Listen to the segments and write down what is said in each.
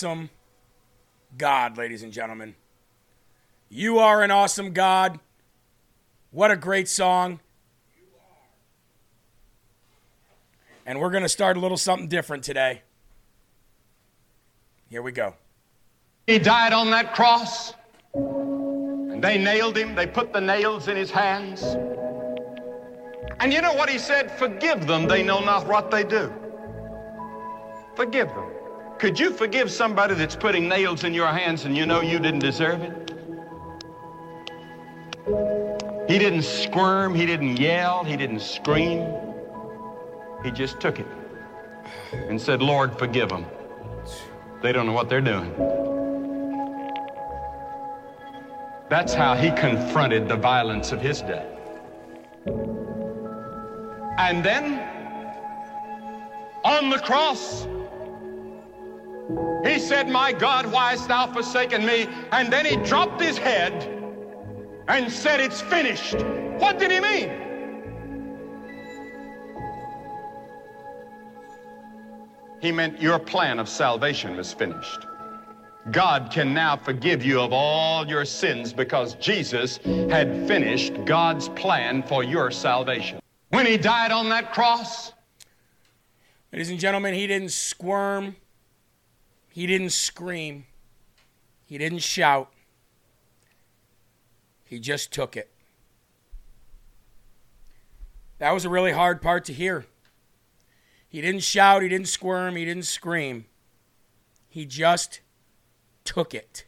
awesome God, ladies and gentlemen. You are an awesome God. What a great song. And we're going to start a little something different today. Here we go. He died on that cross, and they nailed him. They put the nails in his hands. And you know what he said? Forgive them, they know not what they do. Forgive them. Could you forgive somebody that's putting nails in your hands and you know you didn't deserve it? He didn't squirm, he didn't yell, he didn't scream. He just took it and said, Lord, forgive them. They don't know what they're doing. That's how he confronted the violence of his day. And then, on the cross, said, My God, why hast thou forsaken me? And then he dropped his head and said, It's finished. What did he mean? He meant your plan of salvation was finished. God can now forgive you of all your sins because Jesus had finished God's plan for your salvation. When he died on that cross, Ladies and gentlemen, he didn't squirm. He didn't scream. He didn't shout. He just took it. That was a really hard part to hear. He didn't shout, he didn't squirm, he didn't scream. He just took it.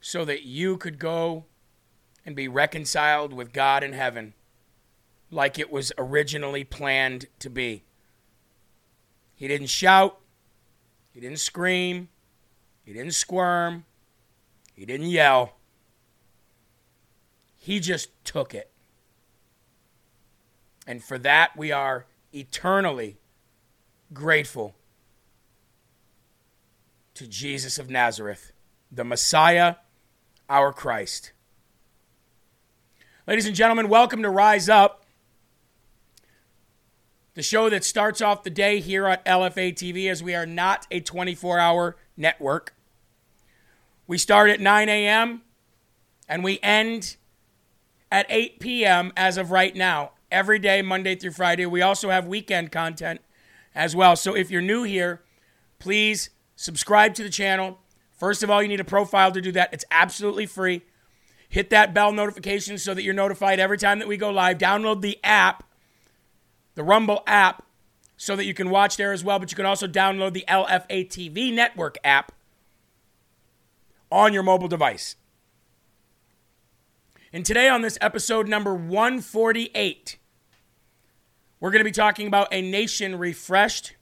So that you could go and be reconciled with God in heaven like it was originally planned to be. He didn't shout, he didn't scream, he didn't squirm, he didn't yell. He just took it. And for that, we are eternally grateful to Jesus of Nazareth, the Messiah, our Christ. Ladies and gentlemen, welcome to Rise Up, the show that starts off the day here on LFA TV, as we are not a 24 hour network. We start at 9 a.m. and we end at 8 p.m. as of right now, every day, Monday through Friday. We also have weekend content as well. So if you're new here, please subscribe to the channel. First of all, you need a profile to do that. It's absolutely free. Hit that bell notification so that you're notified every time that we go live. Download the app, the Rumble app, so that you can watch there as well. But you can also download the LFA TV network app on your mobile device. And today, on this episode number 148, we're going to be talking about a nation refreshed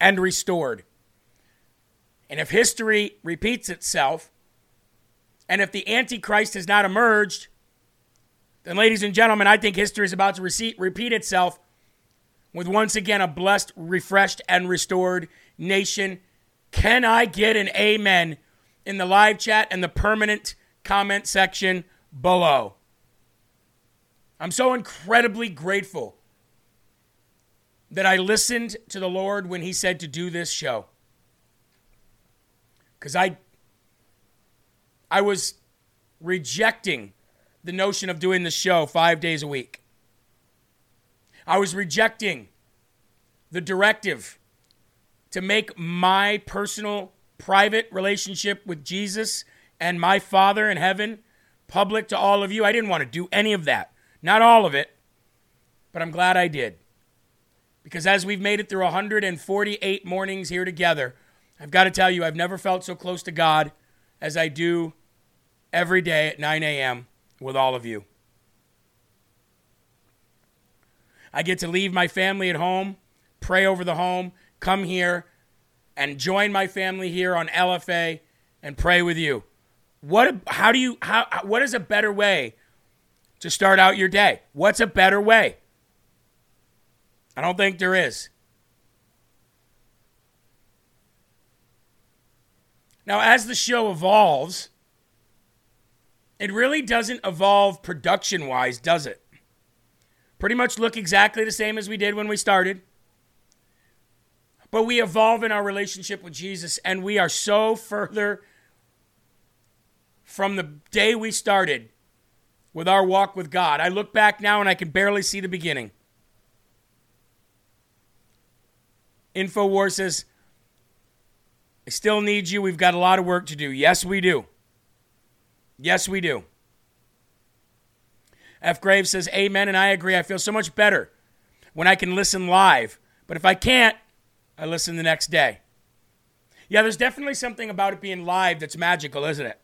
and restored. And if history repeats itself, and if the Antichrist has not emerged, then, ladies and gentlemen, I think history is about to repeat itself with once again a blessed, refreshed, and restored nation. Can I get an amen in the live chat and the permanent comment section below? I'm so incredibly grateful that I listened to the Lord when He said to do this show. Because I, I was rejecting the notion of doing the show five days a week. I was rejecting the directive to make my personal private relationship with Jesus and my Father in heaven public to all of you. I didn't want to do any of that. Not all of it, but I'm glad I did. Because as we've made it through 148 mornings here together, I've got to tell you, I've never felt so close to God as I do every day at 9 a.m. with all of you. I get to leave my family at home, pray over the home, come here, and join my family here on LFA and pray with you. What? How do you? How? What is a better way to start out your day? What's a better way? I don't think there is. Now, as the show evolves, it really doesn't evolve production wise, does it? Pretty much look exactly the same as we did when we started. But we evolve in our relationship with Jesus, and we are so further from the day we started with our walk with God. I look back now and I can barely see the beginning. InfoWars says, I still need you. We've got a lot of work to do. Yes, we do. Yes, we do. F. Graves says, Amen, and I agree. I feel so much better when I can listen live. But if I can't, I listen the next day. Yeah, there's definitely something about it being live that's magical, isn't it?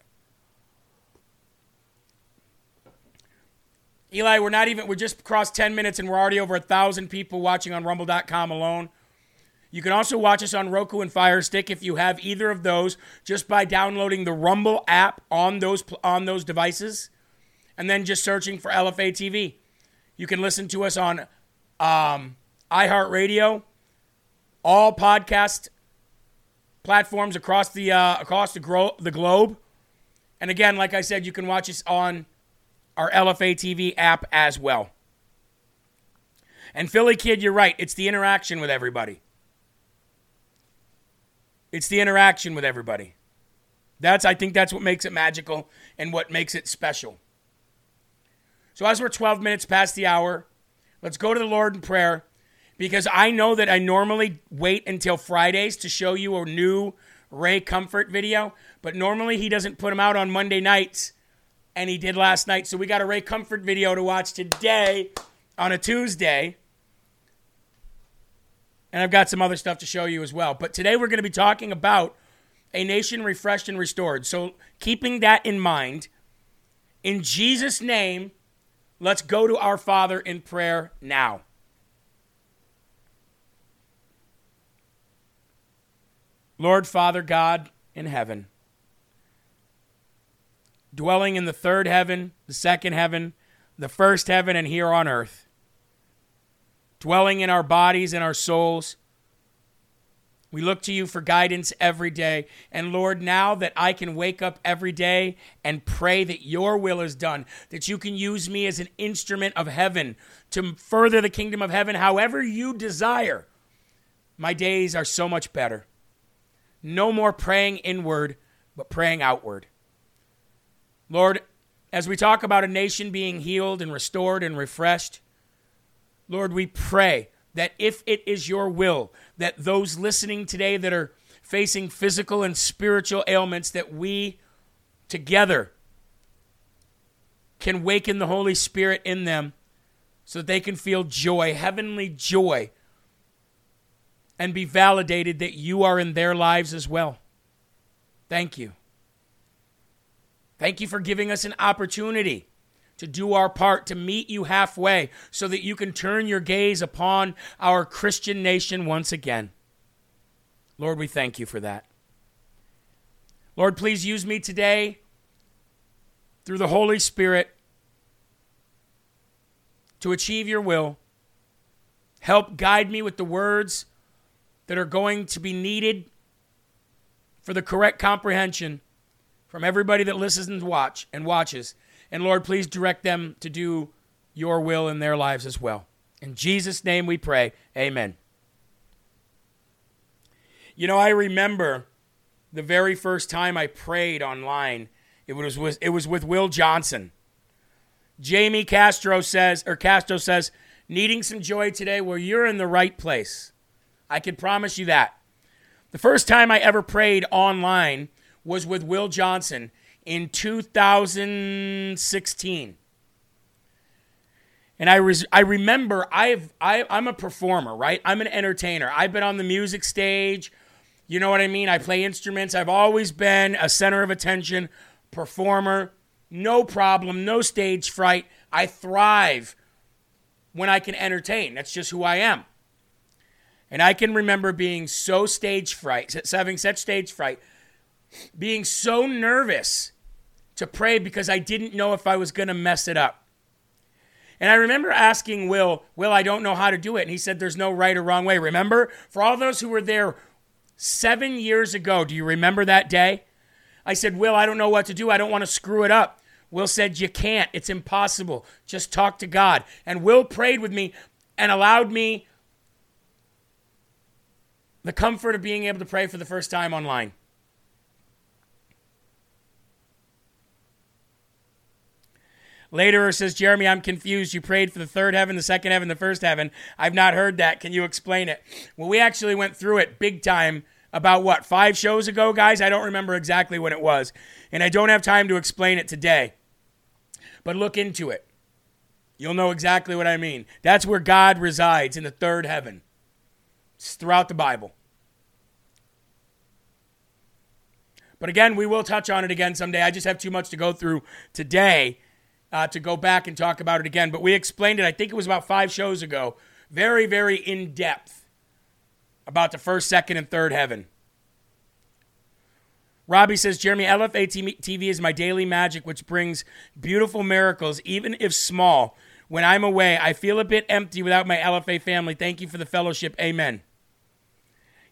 Eli, we're not even, we're just crossed 10 minutes and we're already over a 1,000 people watching on rumble.com alone. You can also watch us on Roku and Fire Stick if you have either of those just by downloading the Rumble app on those on those devices and then just searching for LFA TV. You can listen to us on um, iHeartRadio, all podcast platforms across the uh, across the, gro- the globe. And again, like I said, you can watch us on our LFA TV app as well. And Philly Kid, you're right. It's the interaction with everybody. It's the interaction with everybody. That's I think that's what makes it magical and what makes it special. So as we're 12 minutes past the hour, let's go to the Lord in prayer because I know that I normally wait until Fridays to show you a new Ray Comfort video, but normally he doesn't put them out on Monday nights and he did last night. So we got a Ray Comfort video to watch today on a Tuesday. And I've got some other stuff to show you as well. But today we're going to be talking about a nation refreshed and restored. So keeping that in mind, in Jesus' name, let's go to our Father in prayer now. Lord Father God in heaven dwelling in the third heaven, the second heaven, the first heaven, and here on earth, dwelling in our bodies and our souls. We look to you for guidance every day. And Lord, now that I can wake up every day and pray that your will is done, that you can use me as an instrument of heaven to further the kingdom of heaven however you desire, my days are so much better. No more praying inward, but praying outward. Lord, as we talk about a nation being healed and restored and refreshed, Lord, we pray that if it is your will that those listening today that are facing physical and spiritual ailments, that we together can waken the Holy Spirit in them so that they can feel joy, heavenly joy, and be validated that you are in their lives as well. Thank you. Thank you for giving us an opportunity to do our part to meet you halfway so that you can turn your gaze upon our Christian nation once again. Lord, we thank you for that. Lord, please use me today through the Holy Spirit to achieve your will. Help guide me with the words that are going to be needed for the correct comprehension from everybody that listens and watch and watches. And Lord, please direct them to do your will in their lives as well. In Jesus' name we pray. Amen. You know, I remember the very first time I prayed online. It was with, it was with Will Johnson. Jamie Castro says, or Castro says, needing some joy today. Well, you're in the right place. I can promise you that. The first time I ever prayed online was with Will Johnson in 2016. And I, res- I remember I've, I, I'm a performer, right? I'm an entertainer. I've been on the music stage. You know what I mean? I play instruments. I've always been a center of attention, performer. No problem, no stage fright. I thrive when I can entertain. That's just who I am. And I can remember being so stage fright, having such stage fright, being so nervous to pray because I didn't know if I was going to mess it up. And I remember asking Will, Will, I don't know how to do it. And he said, There's no right or wrong way. Remember? For all those who were there seven years ago, do you remember that day? I said, Will, I don't know what to do. I don't want to screw it up. Will said, You can't. It's impossible. Just talk to God. And Will prayed with me and allowed me the comfort of being able to pray for the first time online. Later says, Jeremy, I'm confused. You prayed for the third heaven, the second heaven, the first heaven. I've not heard that. Can you explain it? Well, we actually went through it big time about what, five shows ago, guys? I don't remember exactly when it was. And I don't have time to explain it today. But look into it. You'll know exactly what I mean. That's where God resides in the third heaven. It's throughout the Bible. But again, we will touch on it again someday. I just have too much to go through today uh, to go back and talk about it again. But we explained it, I think it was about five shows ago, very, very in depth about the first, second, and third heaven. Robbie says, Jeremy, LFA TV is my daily magic, which brings beautiful miracles, even if small. When I'm away, I feel a bit empty without my LFA family. Thank you for the fellowship. Amen.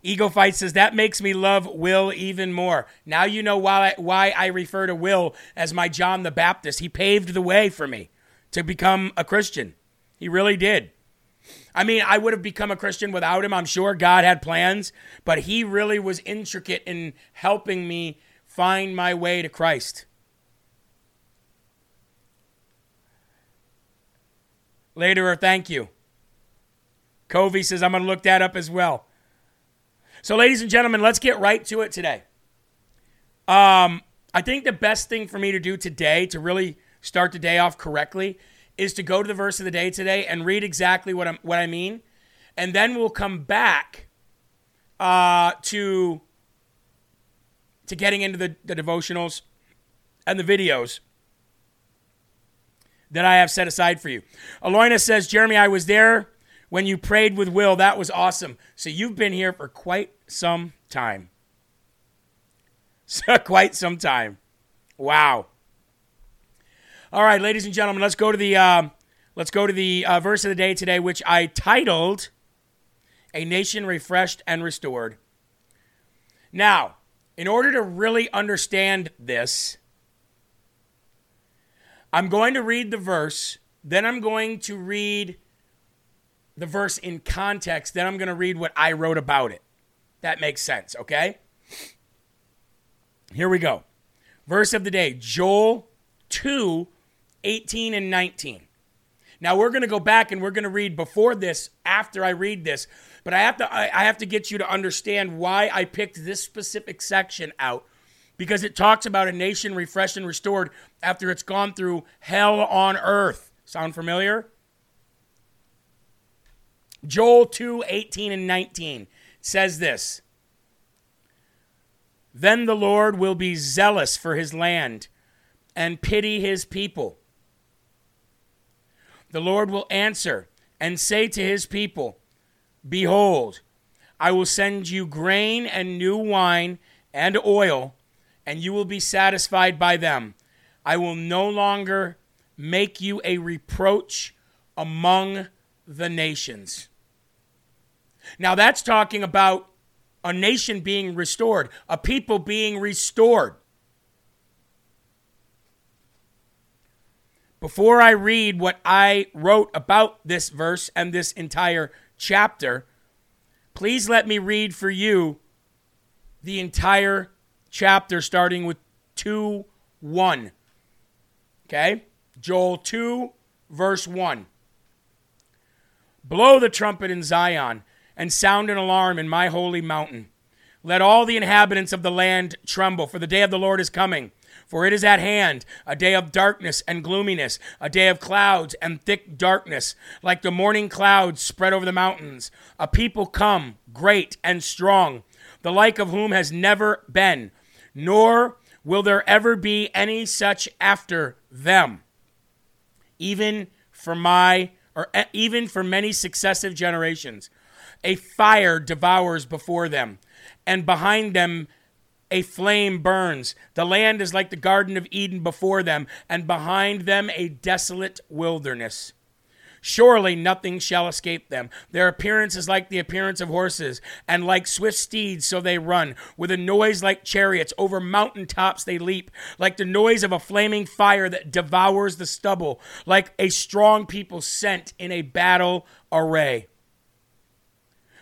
Ego Fight says that makes me love Will even more. Now you know why I, why I refer to Will as my John the Baptist. He paved the way for me to become a Christian. He really did. I mean, I would have become a Christian without him. I'm sure God had plans, but he really was intricate in helping me find my way to Christ. Later, thank you. Covey says, I'm going to look that up as well. So, ladies and gentlemen, let's get right to it today. Um, I think the best thing for me to do today to really start the day off correctly is to go to the verse of the day today and read exactly what I'm what I mean, and then we'll come back uh, to to getting into the, the devotionals and the videos that I have set aside for you. Aloyna says, Jeremy, I was there when you prayed with Will. That was awesome. So you've been here for quite some time. quite some time. Wow. All right, ladies and gentlemen, let's go to the uh, let's go to the uh, verse of the day today, which I titled "A Nation Refreshed and Restored." Now, in order to really understand this, I'm going to read the verse, then I'm going to read the verse in context, then I'm going to read what I wrote about it. That makes sense, okay? Here we go. Verse of the day Joel 2 18 and 19. Now we're going to go back and we're going to read before this, after I read this, but I have to I have to get you to understand why I picked this specific section out because it talks about a nation refreshed and restored after it's gone through hell on earth. Sound familiar? Joel 2 18 and 19 says this Then the Lord will be zealous for his land, and pity his people. The Lord will answer and say to his people, Behold, I will send you grain and new wine and oil, and you will be satisfied by them. I will no longer make you a reproach among the nations. Now, that's talking about a nation being restored, a people being restored. Before I read what I wrote about this verse and this entire chapter, please let me read for you the entire chapter starting with 2 1. Okay? Joel 2, verse 1. Blow the trumpet in Zion and sound an alarm in my holy mountain. Let all the inhabitants of the land tremble, for the day of the Lord is coming. For it is at hand, a day of darkness and gloominess, a day of clouds and thick darkness, like the morning clouds spread over the mountains. A people come, great and strong, the like of whom has never been, nor will there ever be any such after them. Even for my, or eh, even for many successive generations. A fire devours before them, and behind them a flame burns. The land is like the Garden of Eden before them, and behind them a desolate wilderness. Surely nothing shall escape them. Their appearance is like the appearance of horses, and like swift steeds, so they run. With a noise like chariots, over mountain tops they leap, like the noise of a flaming fire that devours the stubble, like a strong people sent in a battle array.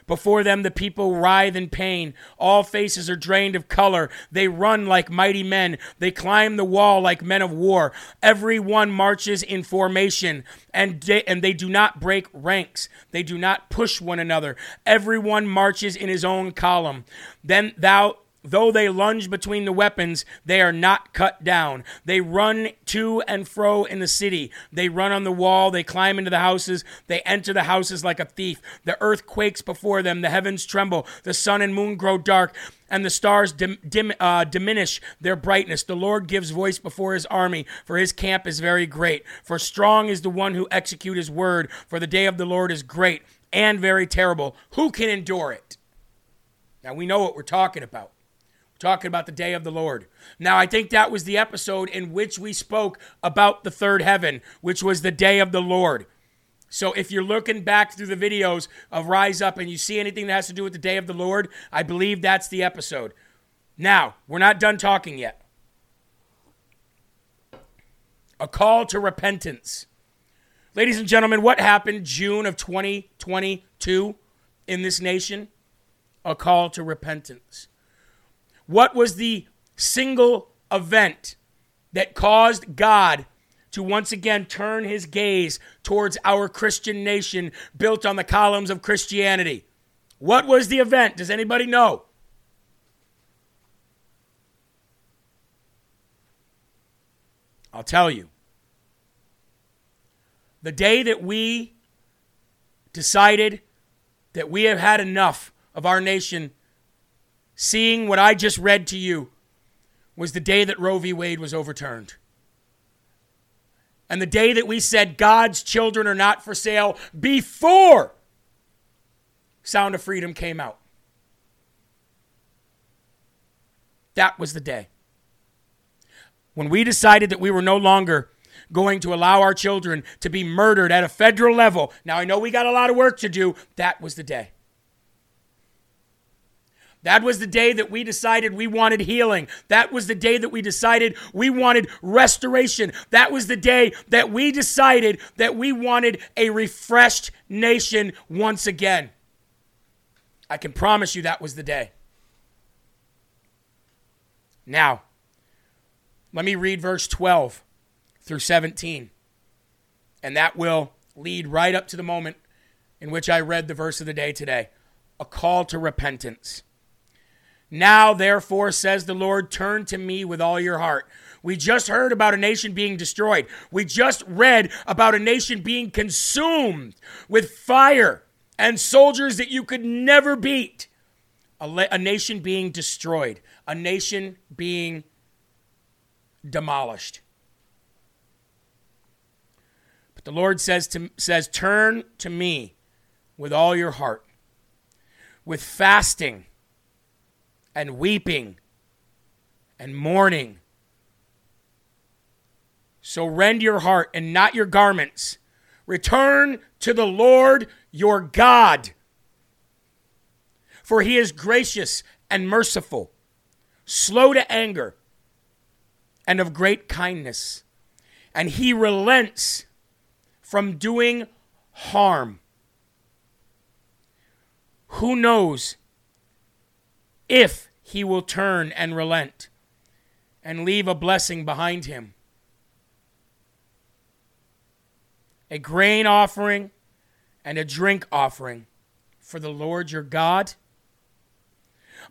Before them, the people writhe in pain. All faces are drained of color. They run like mighty men. They climb the wall like men of war. Every one marches in formation, and they, and they do not break ranks. They do not push one another. Everyone marches in his own column. Then thou Though they lunge between the weapons, they are not cut down. They run to and fro in the city. They run on the wall. They climb into the houses. They enter the houses like a thief. The earth quakes before them. The heavens tremble. The sun and moon grow dark, and the stars dim, dim, uh, diminish their brightness. The Lord gives voice before his army, for his camp is very great. For strong is the one who execute his word. For the day of the Lord is great and very terrible. Who can endure it? Now we know what we're talking about talking about the day of the Lord. Now, I think that was the episode in which we spoke about the third heaven, which was the day of the Lord. So if you're looking back through the videos of Rise Up and you see anything that has to do with the day of the Lord, I believe that's the episode. Now, we're not done talking yet. A call to repentance. Ladies and gentlemen, what happened June of 2022 in this nation? A call to repentance. What was the single event that caused God to once again turn his gaze towards our Christian nation built on the columns of Christianity? What was the event? Does anybody know? I'll tell you. The day that we decided that we have had enough of our nation seeing what I just read to you was the day that Roe v. Wade was overturned. And the day that we said God's children are not for sale before Sound of Freedom came out. That was the day. When we decided that we were no longer going to allow our children to be murdered at a federal level. Now, I know we got a lot of work to do. That was the day. That was the day that we decided we wanted healing. That was the day that we decided we wanted restoration. That was the day that we decided that we wanted a refreshed nation once again. I can promise you that was the day. Now, let me read verse 12 through 17. And that will lead right up to the moment in which I read the verse of the day today a call to repentance. Now, therefore, says the Lord, turn to me with all your heart. We just heard about a nation being destroyed. We just read about a nation being consumed with fire and soldiers that you could never beat. A, la- a nation being destroyed, a nation being demolished. But the Lord says to says turn to me with all your heart with fasting and weeping and mourning. So rend your heart and not your garments. Return to the Lord your God. For he is gracious and merciful, slow to anger, and of great kindness. And he relents from doing harm. Who knows if he will turn and relent and leave a blessing behind him? A grain offering and a drink offering for the Lord your God.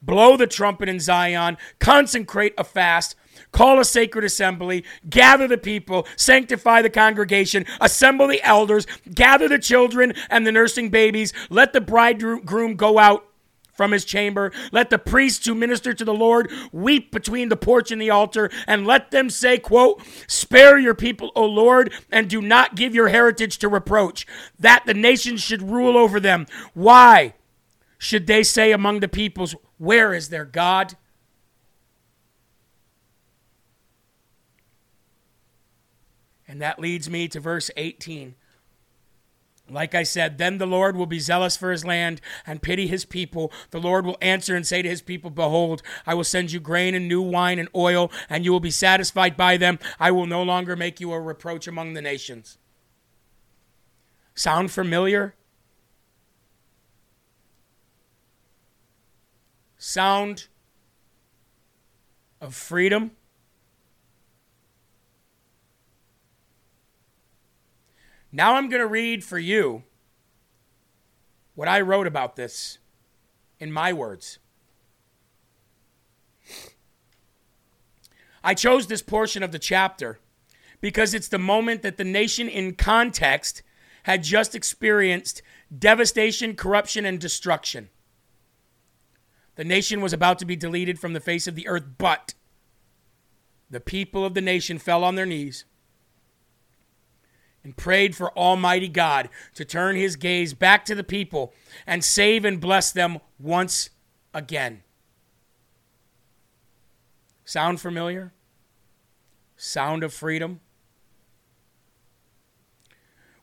Blow the trumpet in Zion, consecrate a fast, call a sacred assembly, gather the people, sanctify the congregation, assemble the elders, gather the children and the nursing babies, let the bridegroom go out from his chamber. Let the priests who minister to the Lord weep between the porch and the altar, and let them say, quote, Spare your people, O Lord, and do not give your heritage to reproach, that the nations should rule over them. Why should they say among the peoples, Where is their God? And that leads me to verse 18. Like I said, then the Lord will be zealous for his land and pity his people. The Lord will answer and say to his people, Behold, I will send you grain and new wine and oil, and you will be satisfied by them. I will no longer make you a reproach among the nations. Sound familiar? Sound of freedom? Now I'm going to read for you what I wrote about this in my words. I chose this portion of the chapter because it's the moment that the nation in context had just experienced devastation, corruption, and destruction. The nation was about to be deleted from the face of the earth, but the people of the nation fell on their knees and prayed for Almighty God to turn his gaze back to the people and save and bless them once again. Sound familiar? Sound of freedom?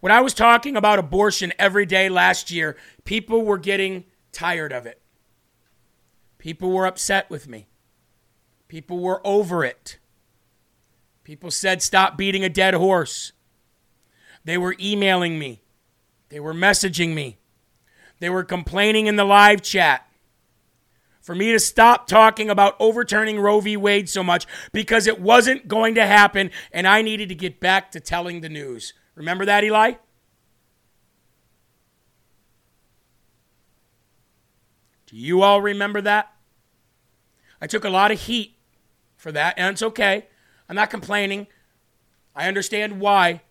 When I was talking about abortion every day last year, people were getting tired of it. People were upset with me. People were over it. People said, stop beating a dead horse. They were emailing me, they were messaging me, they were complaining in the live chat for me to stop talking about overturning Roe v. Wade so much because it wasn't going to happen and I needed to get back to telling the news. Remember that, Eli? Do you all remember that? I took a lot of heat for that, and it's okay. I'm not complaining. I understand why.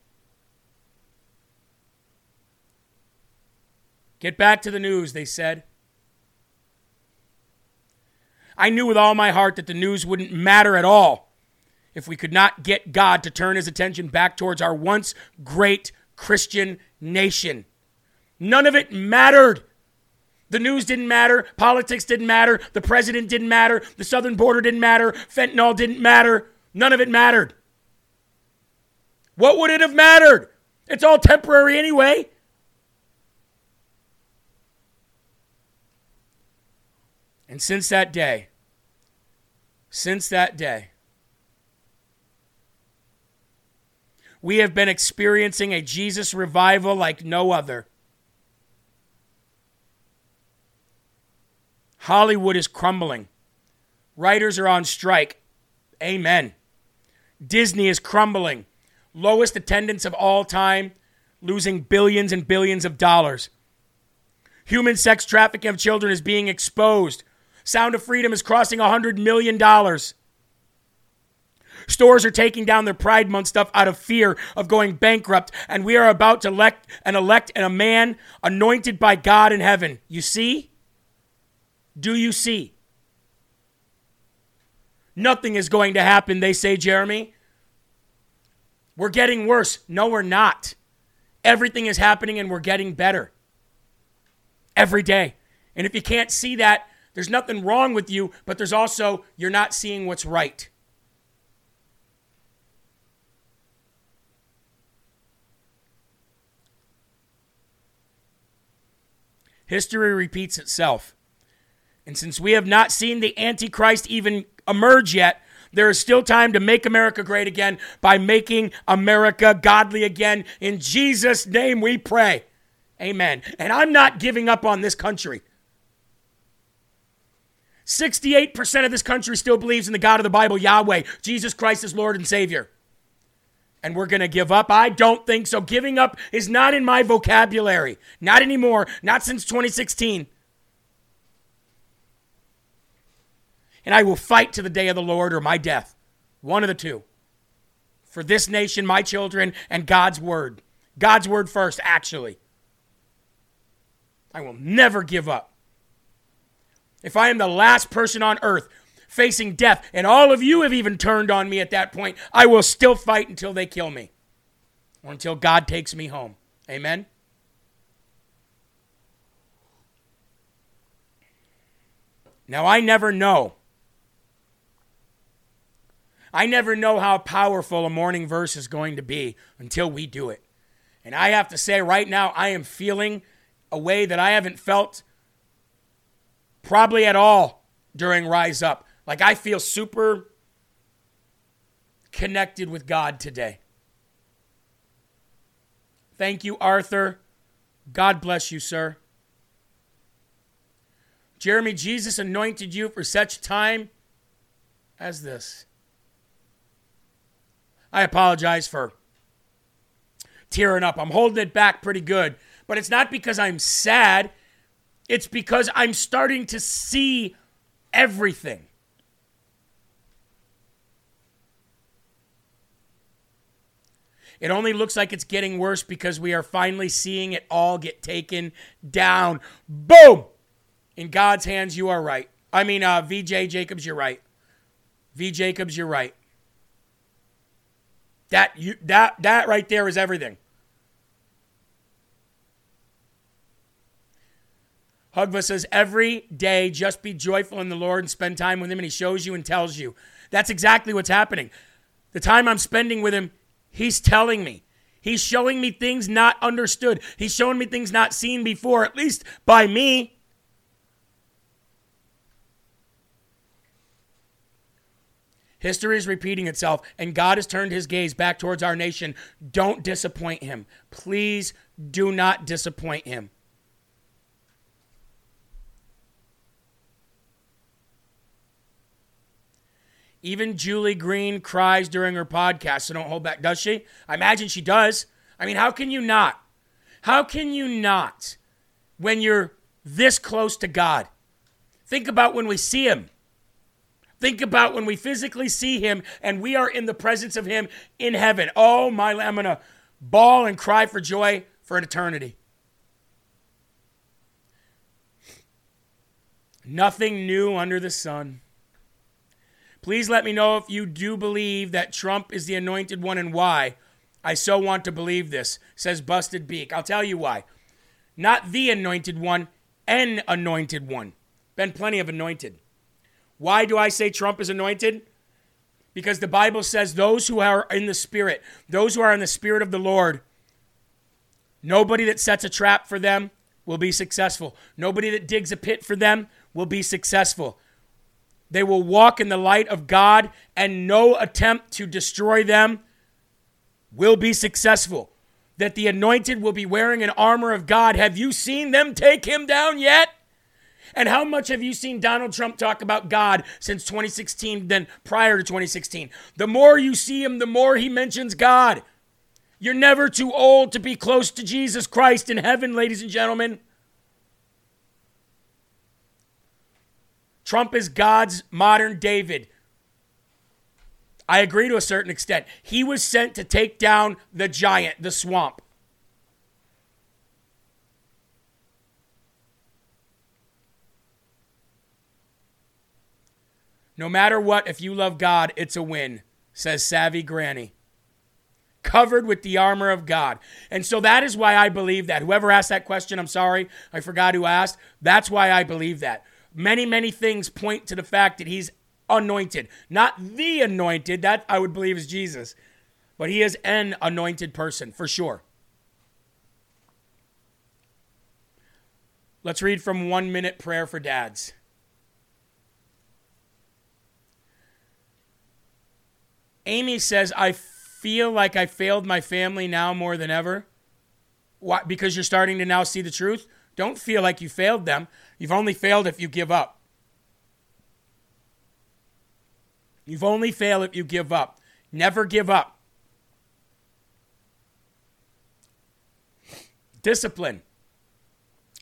Get back to the news, they said. I knew with all my heart that the news wouldn't matter at all if we could not get God to turn his attention back towards our once great Christian nation. None of it mattered. The news didn't matter. Politics didn't matter. The president didn't matter. The southern border didn't matter. Fentanyl didn't matter. None of it mattered. What would it have mattered? It's all temporary anyway. And since that day, since that day, we have been experiencing a Jesus revival like no other. Hollywood is crumbling. Writers are on strike. Amen. Disney is crumbling. Lowest attendance of all time, losing billions and billions of dollars. Human sex trafficking of children is being exposed. Sound of Freedom is crossing $100 million. Stores are taking down their Pride Month stuff out of fear of going bankrupt, and we are about to elect and elect and a man anointed by God in heaven. You see? Do you see? Nothing is going to happen, they say, Jeremy. We're getting worse. No, we're not. everything is happening and we're getting better every day. And if you can't see that, there's nothing wrong with you, but there's also, you're not seeing what's right. History repeats itself. And since we have not seen the Antichrist even emerge yet, there is still time to make America great again by making America godly again. In Jesus' name we pray. Amen. And I'm not giving up on this country. 68% of this country still believes in the God of the Bible, Yahweh, Jesus Christ is Lord and Savior. And we're going to give up? I don't think so. Giving up is not in my vocabulary. Not anymore. Not since 2016. And I will fight to the day of the Lord or my death. One of the two. For this nation, my children, and God's word. God's word first, actually. I will never give up. If I am the last person on earth facing death, and all of you have even turned on me at that point, I will still fight until they kill me or until God takes me home. Amen? Now, I never know. I never know how powerful a morning verse is going to be until we do it. And I have to say, right now, I am feeling a way that I haven't felt probably at all during Rise Up. Like I feel super connected with God today. Thank you, Arthur. God bless you, sir. Jeremy, Jesus anointed you for such time as this. I apologize for tearing up. I'm holding it back pretty good, but it's not because I'm sad. It's because I'm starting to see everything. It only looks like it's getting worse because we are finally seeing it all get taken down. Boom! In God's hands, you are right. I mean, uh, VJ Jacobs, you're right. V Jacobs, you're right. That you that that right there is everything. Hugva says, every day just be joyful in the Lord and spend time with Him, and He shows you and tells you. That's exactly what's happening. The time I'm spending with Him, He's telling me. He's showing me things not understood. He's showing me things not seen before, at least by me. History is repeating itself, and God has turned his gaze back towards our nation. Don't disappoint him. Please do not disappoint him. Even Julie Green cries during her podcast, so don't hold back. Does she? I imagine she does. I mean, how can you not? How can you not when you're this close to God? Think about when we see Him. Think about when we physically see Him and we are in the presence of Him in heaven. Oh, my, I'm going to bawl and cry for joy for an eternity. Nothing new under the sun. Please let me know if you do believe that Trump is the anointed one and why. I so want to believe this, says Busted Beak. I'll tell you why. Not the anointed one, an anointed one. Been plenty of anointed. Why do I say Trump is anointed? Because the Bible says those who are in the Spirit, those who are in the Spirit of the Lord, nobody that sets a trap for them will be successful. Nobody that digs a pit for them will be successful. They will walk in the light of God, and no attempt to destroy them will be successful. That the anointed will be wearing an armor of God. Have you seen them take him down yet? And how much have you seen Donald Trump talk about God since 2016 than prior to 2016? The more you see him, the more he mentions God. You're never too old to be close to Jesus Christ in heaven, ladies and gentlemen. Trump is God's modern David. I agree to a certain extent. He was sent to take down the giant, the swamp. No matter what, if you love God, it's a win, says Savvy Granny. covered with the armor of God. And so that is why I believe that. Whoever asked that question, I'm sorry, I forgot who asked. That's why I believe that. Many, many things point to the fact that he's anointed. Not the anointed, that I would believe is Jesus, but he is an anointed person for sure. Let's read from One Minute Prayer for Dads. Amy says, I feel like I failed my family now more than ever. Why? Because you're starting to now see the truth? Don't feel like you failed them. You've only failed if you give up. You've only failed if you give up. Never give up. Discipline.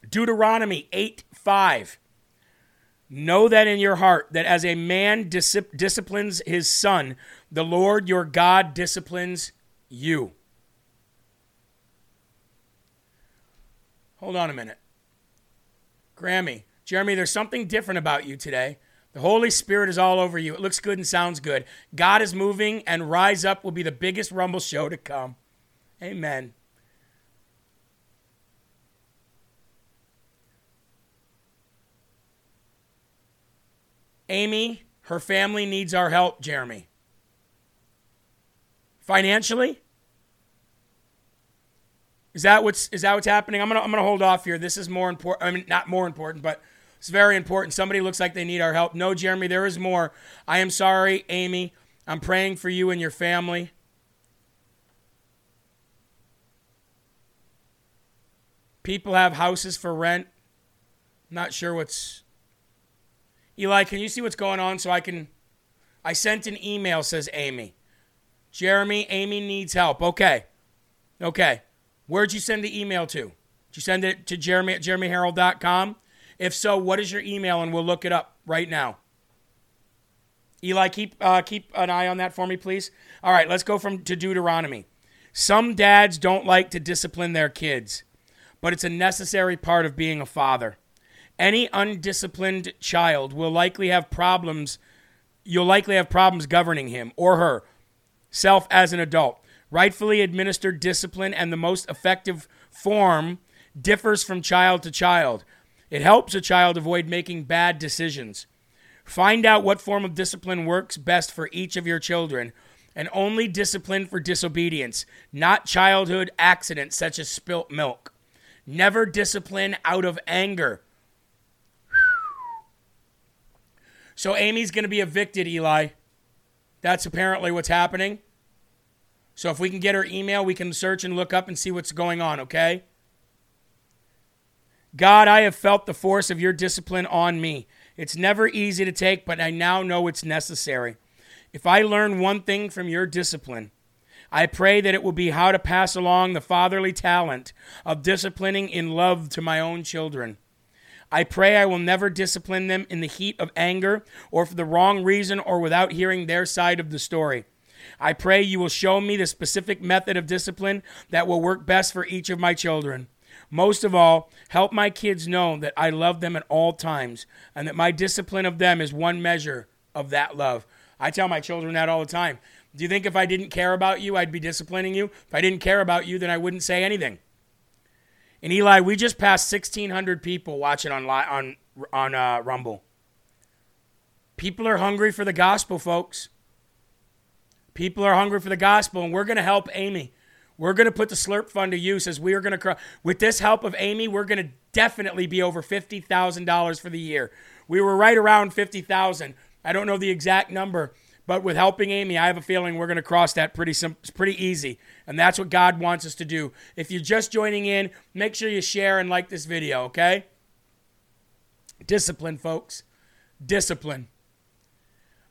Deuteronomy 8 5. Know that in your heart that as a man dis- disciplines his son, the Lord your God disciplines you. Hold on a minute. Grammy, Jeremy, there's something different about you today. The Holy Spirit is all over you. It looks good and sounds good. God is moving, and Rise Up will be the biggest Rumble show to come. Amen. Amy, her family needs our help, Jeremy. Financially? Is that what's is that what's happening? I'm gonna I'm gonna hold off here. This is more important. I mean, not more important, but it's very important. Somebody looks like they need our help. No, Jeremy, there is more. I am sorry, Amy. I'm praying for you and your family. People have houses for rent. Not sure what's Eli, can you see what's going on so I can I sent an email says Amy. Jeremy, Amy needs help. Okay. Okay. Where'd you send the email to? Did you send it to Jeremy at jeremyherald.com? If so, what is your email and we'll look it up right now. Eli, keep uh, keep an eye on that for me, please. All right, let's go from to Deuteronomy. Some dads don't like to discipline their kids, but it's a necessary part of being a father. Any undisciplined child will likely have problems. You'll likely have problems governing him or her self as an adult. Rightfully administered discipline and the most effective form differs from child to child. It helps a child avoid making bad decisions. Find out what form of discipline works best for each of your children, and only discipline for disobedience, not childhood accidents such as spilt milk. Never discipline out of anger. So Amy's going to be evicted, Eli. That's apparently what's happening. So if we can get her email, we can search and look up and see what's going on, okay? God, I have felt the force of your discipline on me. It's never easy to take, but I now know it's necessary. If I learn one thing from your discipline, I pray that it will be how to pass along the fatherly talent of disciplining in love to my own children. I pray I will never discipline them in the heat of anger or for the wrong reason or without hearing their side of the story. I pray you will show me the specific method of discipline that will work best for each of my children. Most of all, help my kids know that I love them at all times and that my discipline of them is one measure of that love. I tell my children that all the time. Do you think if I didn't care about you, I'd be disciplining you? If I didn't care about you, then I wouldn't say anything. And Eli, we just passed 1,600 people watching on on on uh, Rumble. People are hungry for the gospel, folks. People are hungry for the gospel, and we're going to help Amy. We're going to put the Slurp Fund to use as we are going to, cross with this help of Amy, we're going to definitely be over $50,000 for the year. We were right around 50,000. I don't know the exact number, but with helping Amy, I have a feeling we're going to cross that pretty sim- pretty easy. And that's what God wants us to do. If you're just joining in, make sure you share and like this video, okay? Discipline, folks. Discipline.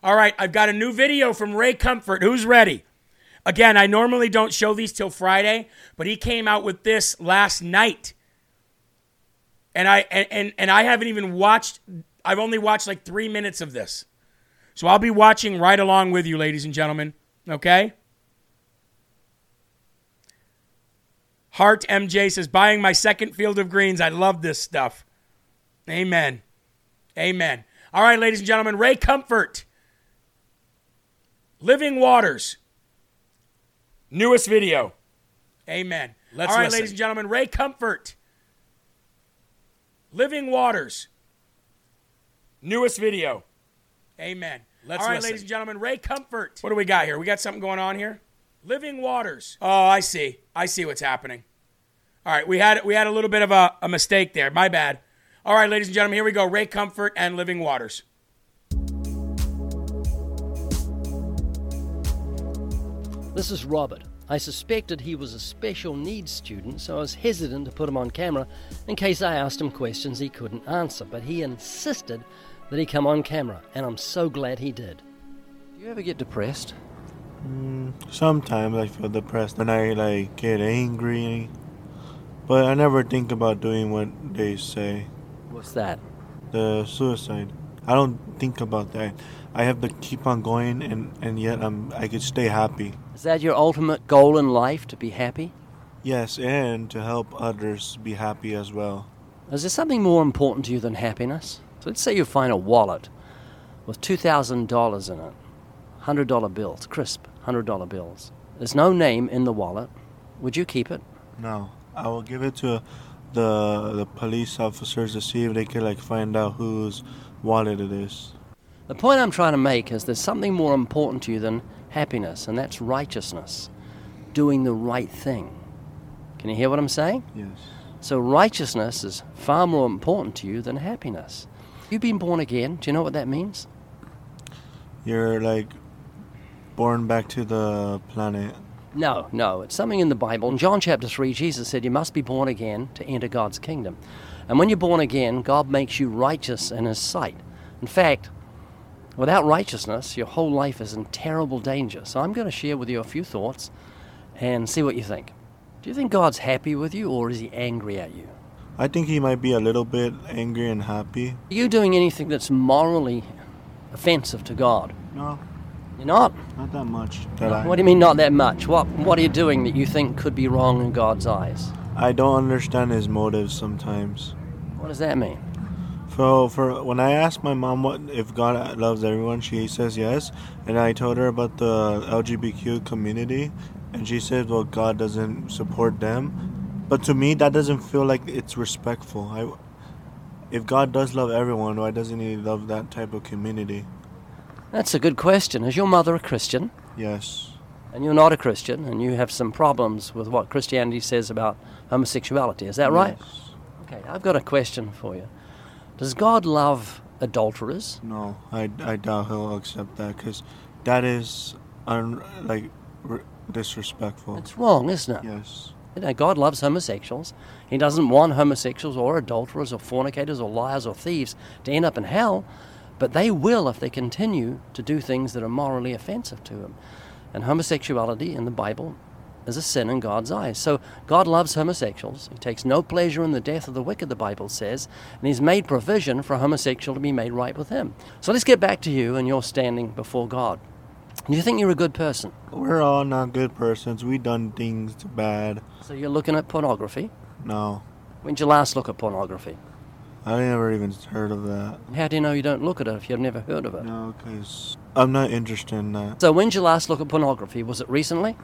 All right, I've got a new video from Ray Comfort. Who's ready? Again, I normally don't show these till Friday, but he came out with this last night. And I and, and, and I haven't even watched I've only watched like 3 minutes of this. So I'll be watching right along with you ladies and gentlemen, okay? Heart MJ says buying my second field of greens. I love this stuff. Amen. Amen. All right, ladies and gentlemen, Ray Comfort Living Waters. Newest video. Amen. Let's All right, listen. ladies and gentlemen, Ray Comfort. Living Waters. Newest video. Amen. Let's All right, listen. ladies and gentlemen, Ray Comfort. What do we got here? We got something going on here? Living Waters. Oh, I see. I see what's happening. All right, we had we had a little bit of a, a mistake there. My bad. All right, ladies and gentlemen, here we go. Ray Comfort and Living Waters. This is Robert. I suspected he was a special needs student, so I was hesitant to put him on camera in case I asked him questions he couldn't answer, but he insisted that he come on camera, and I'm so glad he did. Do you ever get depressed? Mm, sometimes I feel depressed and I like get angry, but I never think about doing what they say. What's that? The suicide. I don't think about that. I have to keep on going, and and yet I'm I could stay happy. Is that your ultimate goal in life, to be happy? Yes, and to help others be happy as well. Is there something more important to you than happiness? So let's say you find a wallet with $2,000 in it, $100 bills, crisp $100 bills. There's no name in the wallet. Would you keep it? No, I will give it to the the police officers to see if they can like find out whose wallet it is. The point I'm trying to make is there's something more important to you than happiness, and that's righteousness, doing the right thing. Can you hear what I'm saying? Yes. So, righteousness is far more important to you than happiness. You've been born again. Do you know what that means? You're like born back to the planet. No, no. It's something in the Bible. In John chapter 3, Jesus said you must be born again to enter God's kingdom. And when you're born again, God makes you righteous in His sight. In fact, without righteousness, your whole life is in terrible danger. So I'm going to share with you a few thoughts and see what you think. Do you think God's happy with you or is He angry at you? I think he might be a little bit angry and happy. Are you doing anything that's morally offensive to God? No, You're not? not that much. That I, What do you mean, not that much? What, what are you doing that you think could be wrong in God's eyes? I don't understand his motives sometimes. What does that mean? So for when I asked my mom what if God loves everyone, she says yes, and I told her about the LGBTQ community, and she said, well, God doesn't support them. But to me, that doesn't feel like it's respectful. I, if God does love everyone, why doesn't He love that type of community? That's a good question. Is your mother a Christian? Yes. And you're not a Christian, and you have some problems with what Christianity says about homosexuality. Is that right? Yes. Okay, I've got a question for you. Does God love adulterers? No, I, I doubt He'll accept that because that is un, like r- disrespectful. It's wrong, isn't it? Yes. You know, God loves homosexuals. He doesn't want homosexuals or adulterers or fornicators or liars or thieves to end up in hell, but they will if they continue to do things that are morally offensive to Him. And homosexuality in the Bible is a sin in God's eyes. So God loves homosexuals. He takes no pleasure in the death of the wicked, the Bible says, and He's made provision for a homosexual to be made right with Him. So let's get back to you and your standing before God. Do you think you're a good person? We're all not good persons. We done things bad. So you're looking at pornography? No, When did you last look at pornography? I never even heard of that. How do you know you don't look at it if you've never heard of it? No, because I'm not interested in that. So when did you last look at pornography? Was it recently?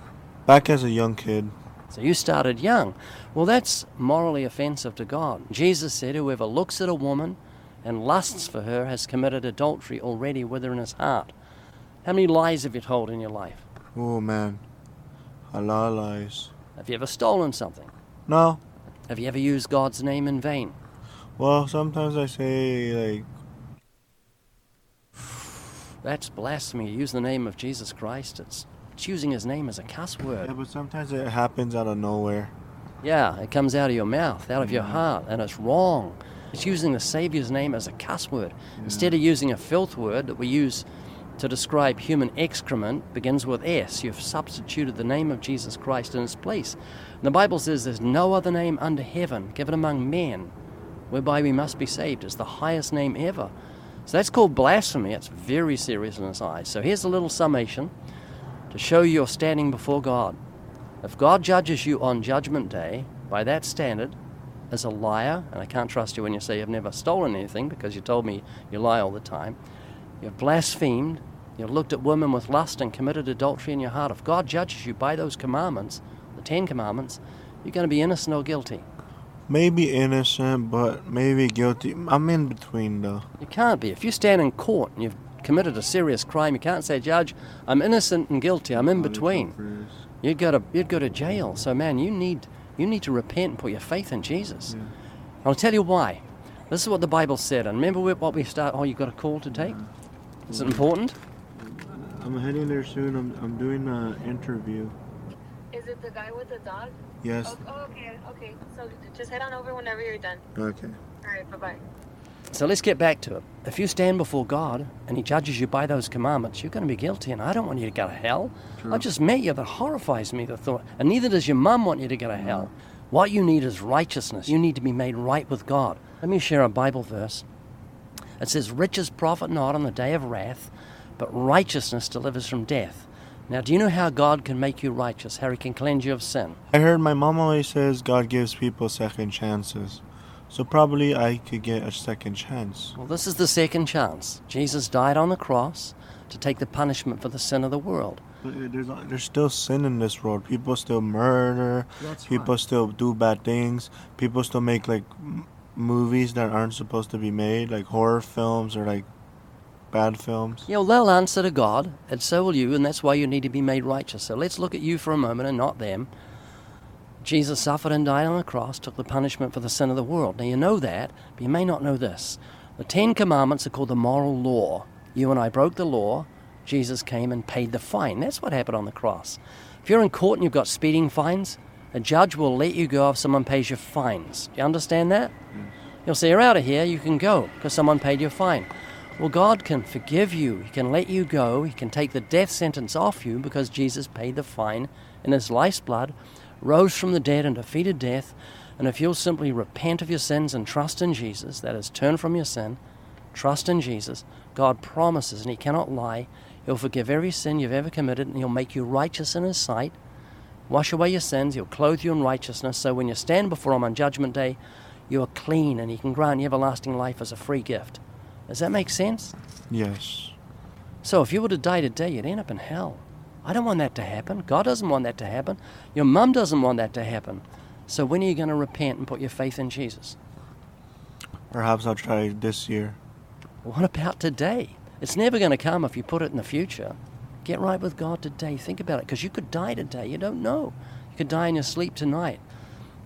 Back as a young kid, So you started young. Well, that's morally offensive to God. Jesus said, Whoever looks at a woman and lusts for her has committed adultery already with her in his heart. How many lies have you told in your life? oh man, a lot of lies. Have you ever stolen something? No, Have you ever used God's name in vain? well, sometimes I say like, That's blasphemy. You use the name of Jesus Christ. It's, it's using his name as a cuss word. yeah, but sometimes it happens out of nowhere. Yeah, it comes out of your mouth, out of your heart, and it's wrong. It's using the Savior's name as a cuss word. Instead of using a filth word that we use to describe human excrement, begins with S. You've substituted the name of Jesus Christ in its place. And the Bible says there's no other name under heaven given among men whereby we must be saved. It's the highest name ever. So that's called blasphemy. It's very serious in His eyes. So here's a little summation to show you're standing before God. If God judges you on Judgment Day by that standard as a liar, and I can't trust you when you say you've never stolen anything because you told me you lie all the time, you've blasphemed, you've looked at women with lust and committed adultery in your heart. If God judges you by those commandments, the Ten Commandments, you're going to be innocent or guilty. Maybe innocent, but maybe guilty. I'm in between though. You can't be. If you stand in court and you've committed a serious crime, you can't say, Judge, I'm innocent and guilty. I'm in between. You'd go to you'd go to jail. So man, you need you need to repent and put your faith in Jesus. I'll tell you why. This is what the Bible said. And remember what we start. Oh, you got a call to take. Is it important? Uh, I'm heading there soon. I'm, I'm doing an interview. Is it the guy with the dog? Yes. Oh, okay, okay. So just head on over whenever you're done. Okay. All right, bye bye. So let's get back to it. If you stand before God and He judges you by those commandments, you're going to be guilty, and I don't want you to go to hell. I just met you. That horrifies me, the thought. And neither does your mum want you to go to hell. What you need is righteousness. You need to be made right with God. Let me share a Bible verse. It says, Riches profit not on the day of wrath, but righteousness delivers from death. Now, do you know how God can make you righteous? How He can cleanse you of sin? I heard my mom always says God gives people second chances. So probably I could get a second chance. Well, this is the second chance. Jesus died on the cross to take the punishment for the sin of the world. But uh, there's there's still sin in this world. People still murder. That's people still do bad things. People still make like m- movies that aren't supposed to be made, like horror films or like bad films. Yeah, know, they'll answer to God, and so will you, and that's why you need to be made righteous. So let's look at you for a moment and not them. Jesus suffered and died on the cross, took the punishment for the sin of the world. Now, you know that, but you may not know this. The Ten Commandments are called the moral law. You and I broke the law. Jesus came and paid the fine. That's what happened on the cross. If you're in court and you've got speeding fines, a judge will let you go if someone pays your fines. Do you understand that? He'll say, You're out of here, you can go because someone paid your fine. Well, God can forgive you. He can let you go. He can take the death sentence off you because Jesus paid the fine in His life's blood, rose from the dead and defeated death. And if you'll simply repent of your sins and trust in Jesus, that is, turn from your sin, trust in Jesus, God promises, and He cannot lie, He'll forgive every sin you've ever committed and He'll make you righteous in His sight, wash away your sins, He'll clothe you in righteousness. So when you stand before Him on Judgment Day, you are clean and He can grant you everlasting life as a free gift. Does that make sense? Yes. So if you were to die today, you'd end up in hell. I don't want that to happen. God doesn't want that to happen. Your mum doesn't want that to happen. So when are you going to repent and put your faith in Jesus? Perhaps I'll try this year. What about today? It's never going to come if you put it in the future. Get right with God today. Think about it because you could die today. You don't know. You could die in your sleep tonight.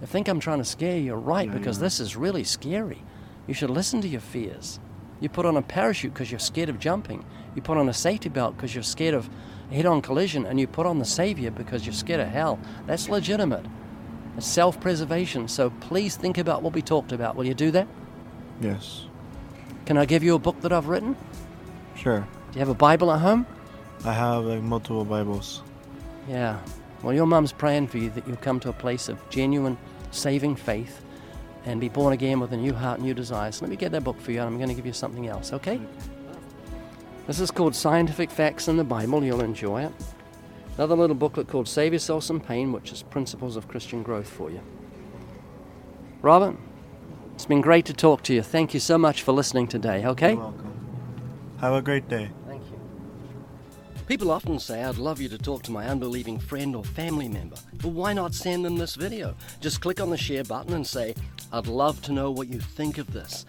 I think I'm trying to scare you. You're right because this is really scary. You should listen to your fears. You put on a parachute because you're scared of jumping. You put on a safety belt because you're scared of head on collision. And you put on the Savior because you're scared of hell. That's legitimate. It's self preservation. So please think about what we talked about. Will you do that? Yes. Can I give you a book that I've written? Sure. Do you have a Bible at home? I have like multiple Bibles. Yeah. Well, your mum's praying for you that you'll come to a place of genuine saving faith and be born again with a new heart, and new desires. Let me get that book for you, and I'm going to give you something else, okay? This is called Scientific Facts in the Bible. You'll enjoy it. Another little booklet called Save Yourself Some Pain, which is Principles of Christian Growth for you. Robert, it's been great to talk to you. Thank you so much for listening today, okay? You're welcome. Have a great day. Thank you. People often say, I'd love you to talk to my unbelieving friend or family member. But why not send them this video? Just click on the share button and say, I'd love to know what you think of this.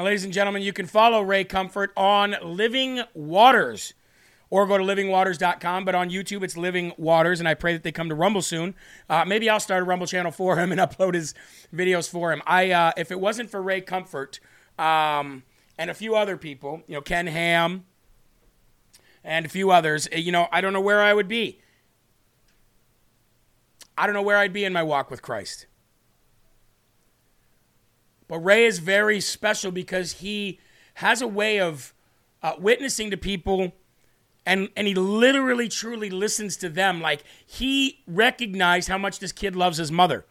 Now, ladies and gentlemen, you can follow Ray Comfort on Living Waters or go to livingwaters.com. But on YouTube, it's Living Waters, and I pray that they come to Rumble soon. Uh, maybe I'll start a Rumble channel for him and upload his videos for him. I, uh, if it wasn't for Ray Comfort um, and a few other people, you know, Ken Ham and a few others, eh, you know, I don't know where I would be. I don't know where I'd be in my walk with Christ. But Ray is very special because he has a way of uh, witnessing to people and, and he literally truly listens to them. Like he recognized how much this kid loves his mother.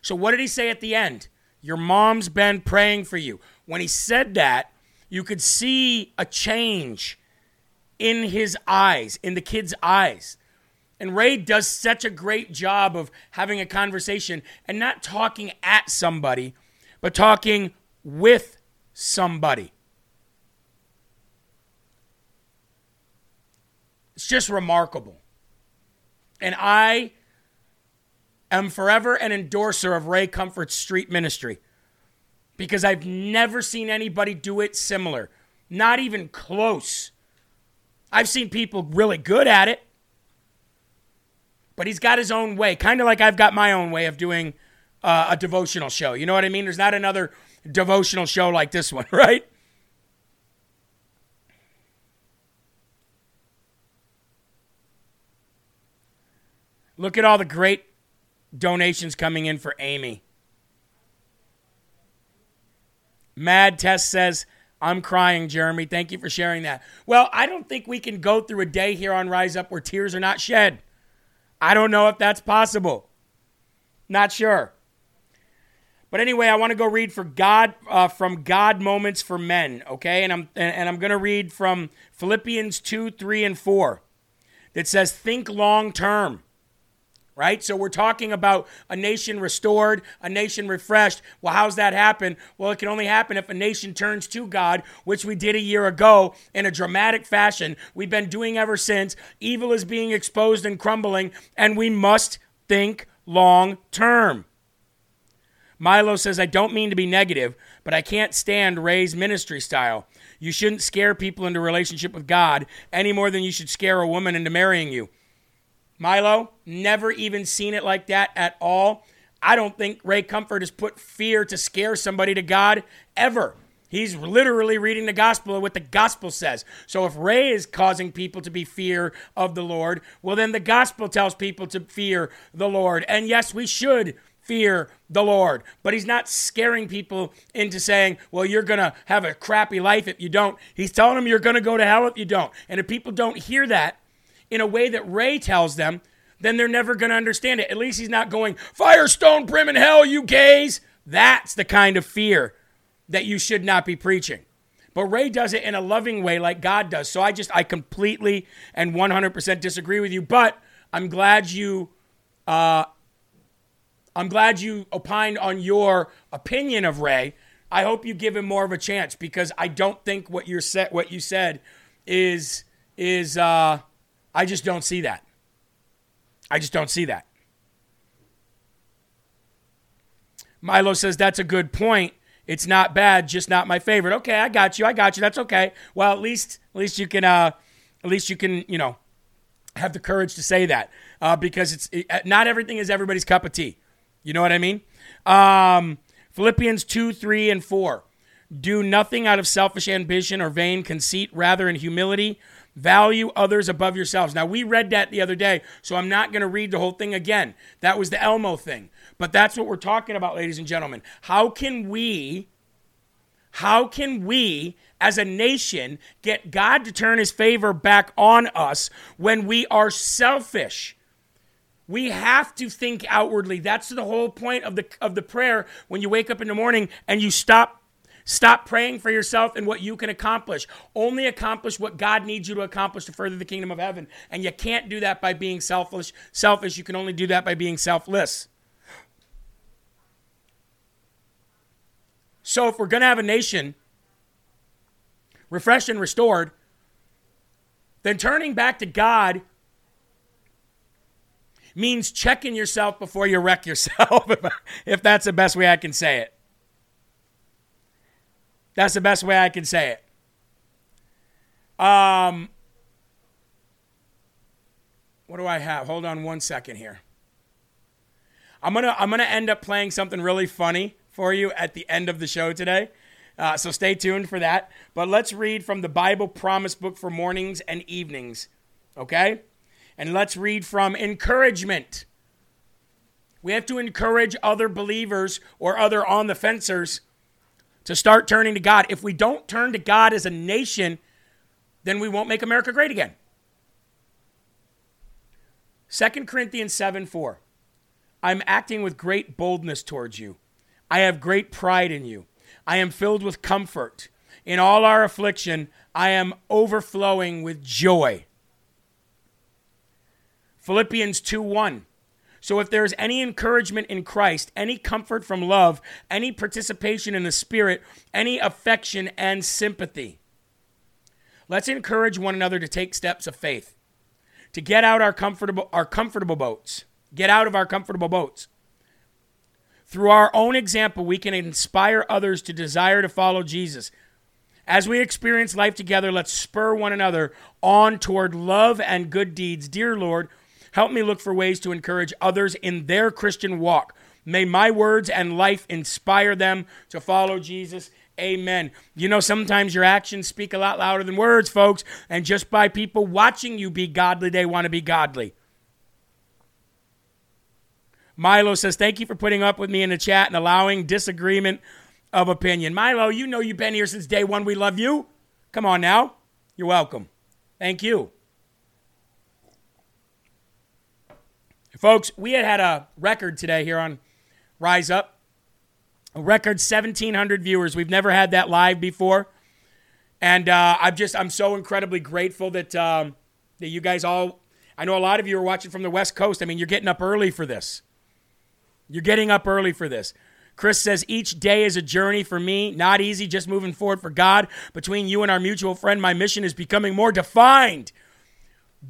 So, what did he say at the end? Your mom's been praying for you. When he said that, you could see a change in his eyes, in the kid's eyes. And Ray does such a great job of having a conversation and not talking at somebody, but talking with somebody. It's just remarkable. And I am forever an endorser of Ray Comfort's street ministry because I've never seen anybody do it similar. Not even close. I've seen people really good at it, but he's got his own way, kind of like I've got my own way of doing uh, a devotional show. You know what I mean? There's not another devotional show like this one, right? Look at all the great donations coming in for Amy. Mad Test says, I'm crying, Jeremy. Thank you for sharing that. Well, I don't think we can go through a day here on Rise Up where tears are not shed. I don't know if that's possible. Not sure. But anyway, I want to go read for God uh, from God Moments for Men, okay? And I'm and, and I'm going to read from Philippians 2, 3 and 4 that says think long term right? So we're talking about a nation restored, a nation refreshed. Well, how's that happen? Well, it can only happen if a nation turns to God, which we did a year ago in a dramatic fashion. We've been doing ever since. Evil is being exposed and crumbling, and we must think long term. Milo says, I don't mean to be negative, but I can't stand Ray's ministry style. You shouldn't scare people into relationship with God any more than you should scare a woman into marrying you. Milo, never even seen it like that at all. I don't think Ray Comfort has put fear to scare somebody to God ever. He's literally reading the gospel of what the gospel says. So if Ray is causing people to be fear of the Lord, well, then the gospel tells people to fear the Lord. And yes, we should fear the Lord. But he's not scaring people into saying, well, you're going to have a crappy life if you don't. He's telling them you're going to go to hell if you don't. And if people don't hear that, in a way that Ray tells them, then they're never going to understand it. At least he's not going, Firestone, Brim, and Hell, you gays. That's the kind of fear that you should not be preaching. But Ray does it in a loving way like God does. So I just, I completely and 100% disagree with you. But I'm glad you, uh, I'm glad you opined on your opinion of Ray. I hope you give him more of a chance because I don't think what you're what you said is, is, uh, I just don't see that. I just don't see that. Milo says that's a good point. It's not bad, just not my favorite. Okay, I got you. I got you. That's okay. Well, at least at least you can uh at least you can, you know, have the courage to say that. Uh, because it's it, not everything is everybody's cup of tea. You know what I mean? Um, Philippians 2, 3, and 4. Do nothing out of selfish ambition or vain conceit, rather in humility Value others above yourselves. Now, we read that the other day, so I'm not going to read the whole thing again. That was the Elmo thing. But that's what we're talking about, ladies and gentlemen. How can we, how can we as a nation get God to turn his favor back on us when we are selfish? We have to think outwardly. That's the whole point of the of the prayer when you wake up in the morning and you stop Stop praying for yourself and what you can accomplish. Only accomplish what God needs you to accomplish to further the kingdom of heaven. And you can't do that by being selfish. Selfish, you can only do that by being selfless. So if we're going to have a nation refreshed and restored, then turning back to God means checking yourself before you wreck yourself, if that's the best way I can say it. That's the best way I can say it. Um, what do I have? Hold on one second here. I'm gonna I'm gonna end up playing something really funny for you at the end of the show today. Uh, so stay tuned for that. But let's read from the Bible Promise Book for mornings and evenings, okay? And let's read from encouragement. We have to encourage other believers or other on the fencers to start turning to God. If we don't turn to God as a nation, then we won't make America great again. 2 Corinthians 7 4. I'm acting with great boldness towards you. I have great pride in you. I am filled with comfort. In all our affliction, I am overflowing with joy. Philippians 2 1. So if there's any encouragement in Christ, any comfort from love, any participation in the Spirit, any affection and sympathy, let's encourage one another to take steps of faith. to get out our comfortable our comfortable boats. Get out of our comfortable boats. Through our own example, we can inspire others to desire to follow Jesus. As we experience life together, let's spur one another on toward love and good deeds. Dear Lord, help me look for ways to encourage others in their Christian walk. May my words and life inspire them to follow Jesus. Amen. You know, sometimes your actions speak a lot louder than words, folks. And just by people watching you be godly, they want to be godly. Milo says, Thank you for putting up with me in the chat and allowing disagreement of opinion. Milo, you know you've been here since day one. We love you. Come on now. You're welcome. Thank you. Folks, we had had a record today here on Rise Up. A record 1,700 viewers. We've never had that live before. And uh, I'm just, I'm so incredibly grateful that, um, that you guys all, I know a lot of you are watching from the West Coast. I mean, you're getting up early for this. You're getting up early for this. Chris says, each day is a journey for me. Not easy, just moving forward for God. Between you and our mutual friend, my mission is becoming more defined.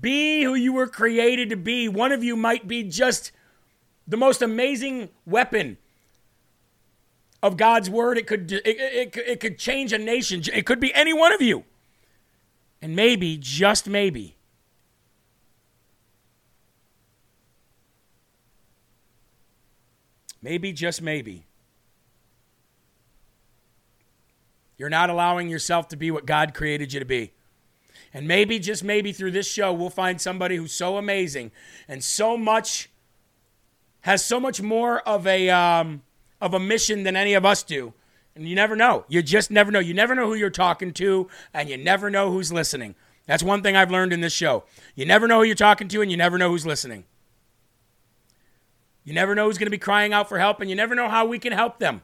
Be who you were created to be. One of you might be just the most amazing weapon of God's word. It could, it, it, it could change a nation. It could be any one of you. And maybe, just maybe, maybe, just maybe, you're not allowing yourself to be what God created you to be. And maybe, just maybe, through this show, we'll find somebody who's so amazing and so much has so much more of a um, of a mission than any of us do. And you never know. You just never know. You never know who you're talking to, and you never know who's listening. That's one thing I've learned in this show. You never know who you're talking to, and you never know who's listening. You never know who's going to be crying out for help, and you never know how we can help them.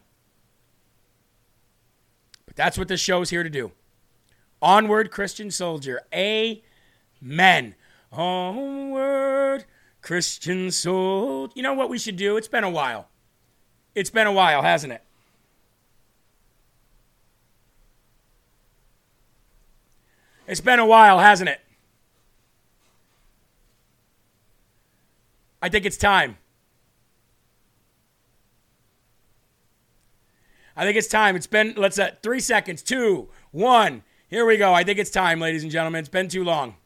But that's what this show is here to do. Onward, Christian soldier. Amen. Onward, Christian soldier. You know what we should do? It's been a while. It's been a while, hasn't it? It's been a while, hasn't it? I think it's time. I think it's time. It's been, let's, uh, three seconds. Two, one. Here we go. I think it's time, ladies and gentlemen. It's been too long.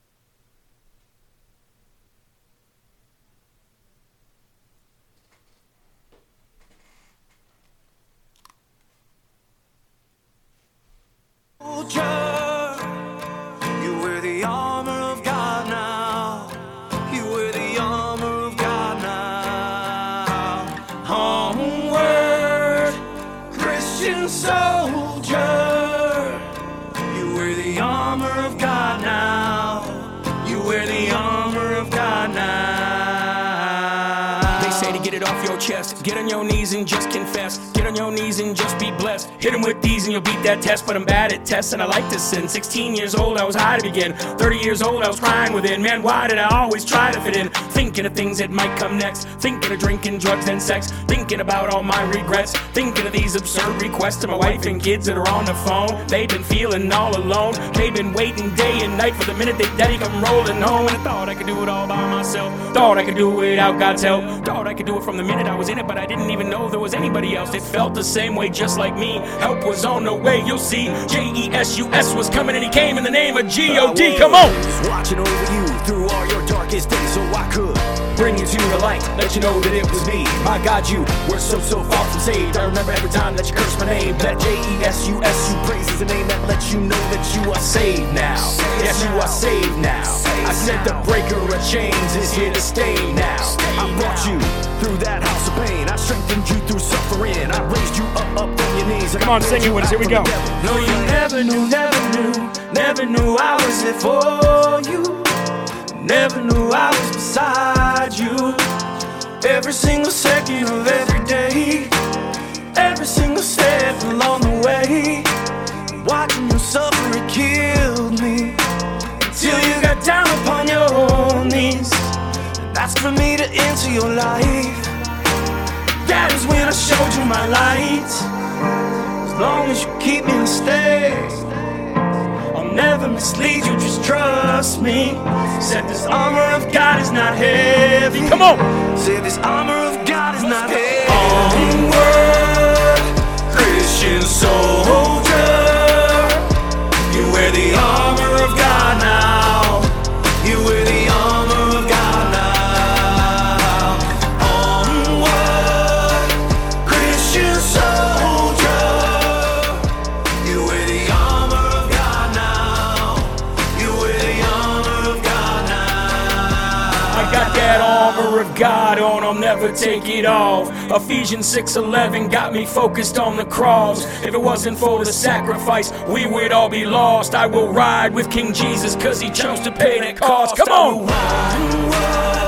Get on your knees and just confess. Get on your knees and just be blessed. Hit them with these and you'll beat that test. But I'm bad at tests and I like to sin. 16 years old, I was high to begin. 30 years old, I was crying within. Man, why did I always try to fit in? Thinking of things that might come next. Thinking of drinking, drugs, and sex. Thinking about all my regrets. Thinking of these absurd requests to my wife and kids that are on the phone. They've been feeling all alone. They've been waiting day and night for the minute they daddy come rolling home. And I thought I could do it all by myself. Thought I could do it without God's help. Thought I could do it from the minute I was in it, but I didn't even know there was anybody else. It felt the same way, just like me. Help was on the way, you'll see. J E S U S was coming and he came in the name of G O D. Come on! Watching over you through all your darkest days, so I could bring you to the light, let you know that it was me. My God, you were so so far from saved. I remember every time that you cursed my name. That J E S U S U praise is the name that lets you know that you are saved now. Yes, you are saved now. I said the breaker of chains is here to stay now. I brought you through that house of pain. I strengthened you through suffering. I raised you up up on your knees. Come on, sing it with us. Here we go. No, you never knew, never knew, never knew I was there for you. Never knew I was beside. Every single second of every day, every single step along the way. Watching you suffer, it killed me. Till you got down upon your knees and asked for me to enter your life. That is when I showed you my light. As long as you keep me to stay, I'll never mislead you, just trust me. Said this armor of God is not heavy. Come on. Said this armor of God is not heavy. Onward, Christian soldier. You wear the armor take it off. Ephesians 6:11 got me focused on the cross. If it wasn't for the sacrifice, we would all be lost. I will ride with King Jesus cuz he chose to pay that cost. Come on.